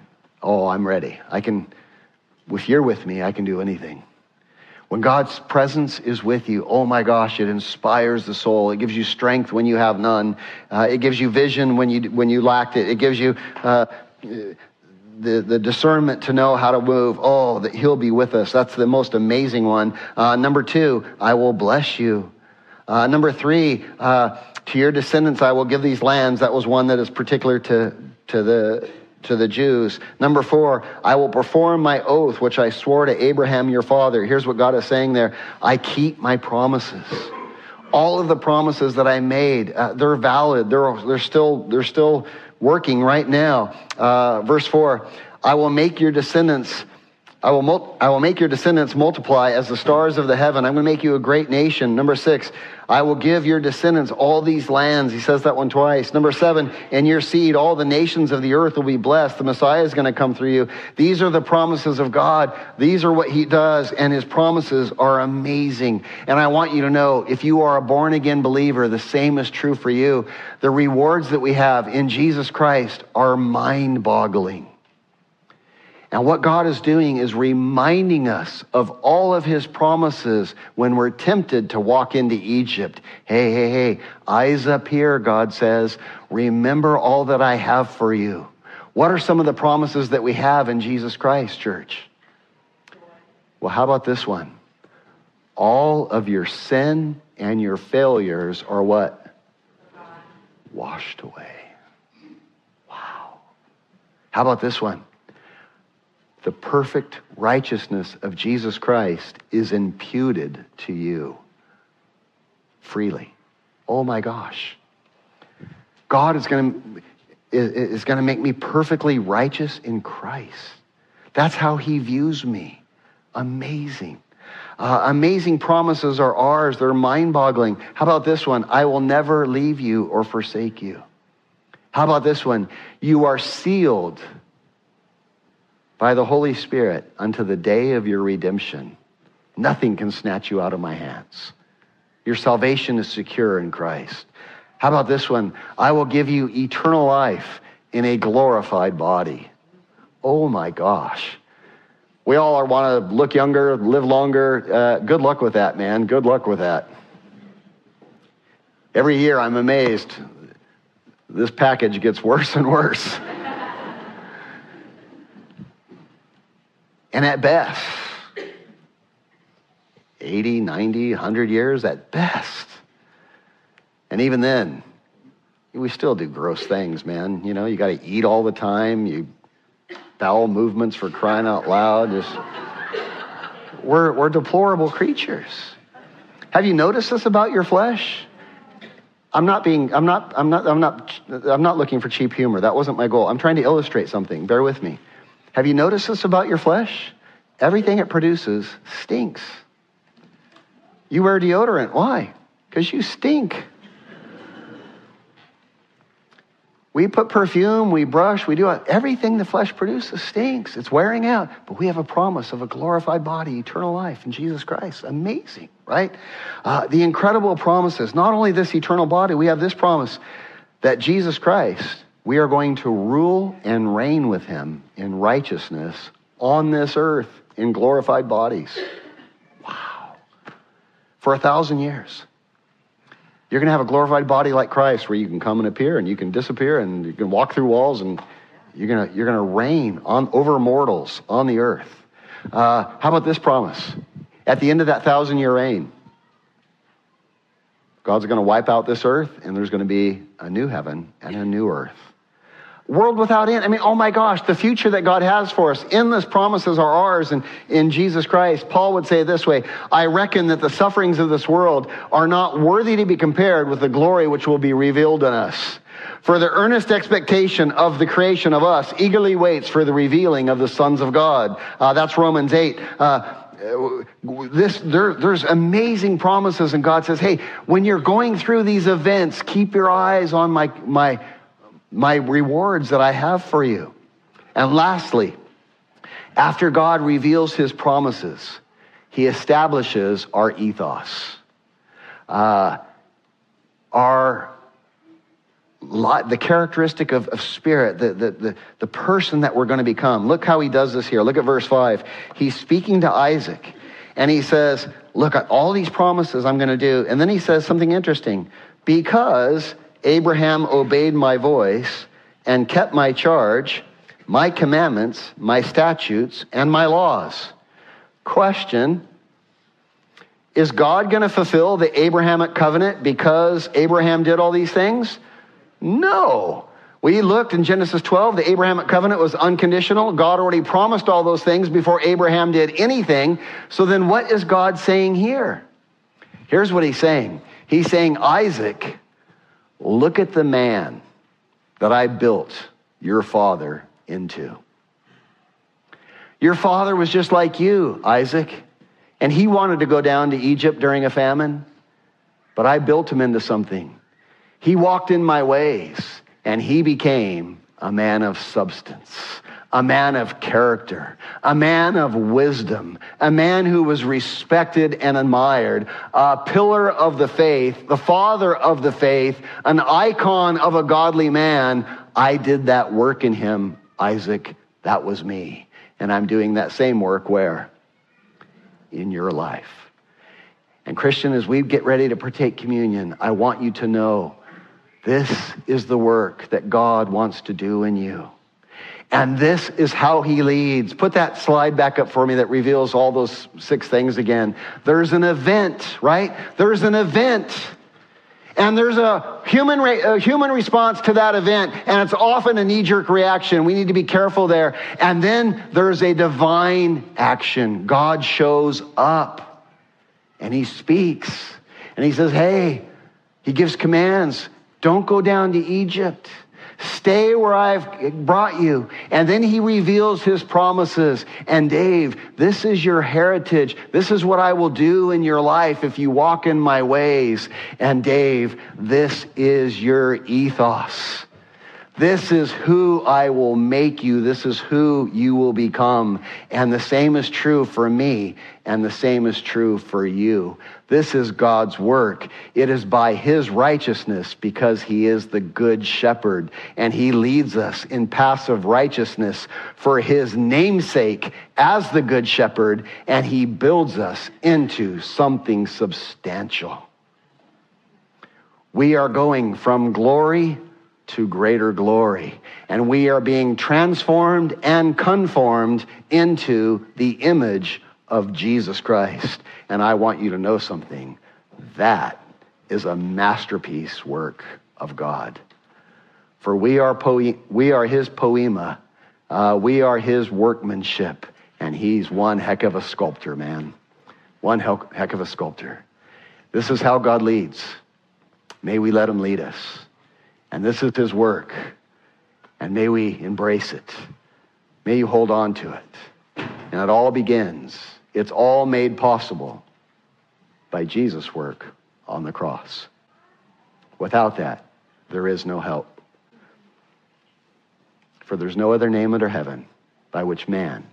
A: oh, I'm ready. I can, if you're with me, I can do anything. When God's presence is with you, oh my gosh, it inspires the soul. It gives you strength when you have none. Uh, it gives you vision when you, when you lacked it. It gives you uh, the, the discernment to know how to move. Oh, that he'll be with us. That's the most amazing one. Uh, number two, I will bless you. Uh, number three, uh, to your descendants I will give these lands. That was one that is particular to, to the, to the Jews. Number four, I will perform my oath, which I swore to Abraham your father. Here's what God is saying there. I keep my promises. All of the promises that I made, uh, they're valid. They're, they're still, they're still working right now. Uh, verse 4 I will make your descendants. I will, mul- I will make your descendants multiply as the stars of the heaven. I'm going to make you a great nation. Number six, I will give your descendants all these lands. He says that one twice. Number seven, in your seed, all the nations of the earth will be blessed. The Messiah is going to come through you. These are the promises of God. These are what he does, and his promises are amazing. And I want you to know, if you are a born again believer, the same is true for you. The rewards that we have in Jesus Christ are mind boggling. And what God is doing is reminding us of all of his promises when we're tempted to walk into Egypt. Hey, hey, hey, eyes up here, God says. Remember all that I have for you. What are some of the promises that we have in Jesus Christ, church? Well, how about this one? All of your sin and your failures are what? Washed away. Wow. How about this one? The perfect righteousness of Jesus Christ is imputed to you freely. Oh my gosh. God is going to, is going to make me perfectly righteous in Christ. That's how he views me. Amazing. Uh, amazing promises are ours. They're mind boggling. How about this one? I will never leave you or forsake you. How about this one? You are sealed by the Holy Spirit unto the day of your redemption. Nothing can snatch you out of my hands. Your salvation is secure in Christ. How about this one? I will give you eternal life in a glorified body. Oh my gosh. We all want to look younger, live longer. Uh, good luck with that, man. Good luck with that. Every year I'm amazed. This package gets worse and worse. [laughs] And at best, 80, 90, 100 years at best. And even then, we still do gross things, man. You know, you got to eat all the time. You bowel movements for crying out loud. Just we're we're deplorable creatures. Have you noticed this about your flesh? I'm not being I'm not I'm not I'm not I'm not looking for cheap humor. That wasn't my goal. I'm trying to illustrate something. Bear with me. Have you noticed this about your flesh? Everything it produces stinks. You wear deodorant. Why? Because you stink. We put perfume, we brush, we do everything the flesh produces stinks. It's wearing out. But we have a promise of a glorified body, eternal life in Jesus Christ. Amazing, right? Uh, the incredible promises. Not only this eternal body, we have this promise that Jesus Christ we are going to rule and reign with him in righteousness on this earth in glorified bodies. Wow. For a thousand years. You're going to have a glorified body like Christ where you can come and appear and you can disappear and you can walk through walls and you're going to, you're going to reign on, over mortals on the earth. Uh, how about this promise? At the end of that thousand year reign, God's going to wipe out this earth and there's going to be a new heaven and a new earth. World without end. I mean, oh my gosh, the future that God has for us, endless promises are ours and in Jesus Christ. Paul would say this way I reckon that the sufferings of this world are not worthy to be compared with the glory which will be revealed in us. For the earnest expectation of the creation of us eagerly waits for the revealing of the sons of God. Uh, that's Romans 8. Uh, this there, there's amazing promises and god says hey when you're going through these events keep your eyes on my my my rewards that I have for you. And lastly, after God reveals his promises, he establishes our ethos. Uh, our the characteristic of, of spirit, the, the, the, the person that we're going to become. Look how he does this here. Look at verse 5. He's speaking to Isaac, and he says, Look at all these promises I'm going to do. And then he says something interesting because Abraham obeyed my voice and kept my charge, my commandments, my statutes, and my laws. Question Is God going to fulfill the Abrahamic covenant because Abraham did all these things? No. We looked in Genesis 12, the Abrahamic covenant was unconditional. God already promised all those things before Abraham did anything. So then what is God saying here? Here's what he's saying He's saying, Isaac, Look at the man that I built your father into. Your father was just like you, Isaac, and he wanted to go down to Egypt during a famine, but I built him into something. He walked in my ways, and he became a man of substance a man of character, a man of wisdom, a man who was respected and admired, a pillar of the faith, the father of the faith, an icon of a godly man. I did that work in him, Isaac. That was me. And I'm doing that same work where? In your life. And Christian, as we get ready to partake communion, I want you to know this is the work that God wants to do in you. And this is how he leads. Put that slide back up for me that reveals all those six things again. There's an event, right? There's an event. And there's a human, a human response to that event, and it's often a knee jerk reaction. We need to be careful there. And then there's a divine action. God shows up and he speaks and he says, Hey, he gives commands. Don't go down to Egypt. Stay where I've brought you. And then he reveals his promises. And Dave, this is your heritage. This is what I will do in your life if you walk in my ways. And Dave, this is your ethos. This is who I will make you. This is who you will become. And the same is true for me, and the same is true for you. This is God's work. It is by his righteousness because he is the good shepherd, and he leads us in paths of righteousness for his namesake as the good shepherd, and he builds us into something substantial. We are going from glory to greater glory. And we are being transformed and conformed into the image of Jesus Christ. And I want you to know something. That is a masterpiece work of God. For we are, we are his poiema. Uh, we are his workmanship. And he's one heck of a sculptor, man. One heck of a sculptor. This is how God leads. May we let him lead us. And this is his work. And may we embrace it. May you hold on to it. And it all begins, it's all made possible by Jesus' work on the cross. Without that, there is no help. For there's no other name under heaven by which man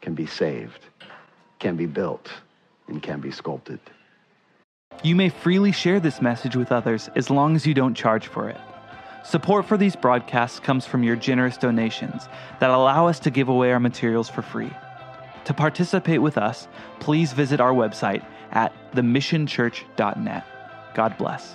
A: can be saved, can be built, and can be sculpted.
B: You may freely share this message with others as long as you don't charge for it. Support for these broadcasts comes from your generous donations that allow us to give away our materials for free. To participate with us, please visit our website at themissionchurch.net. God bless.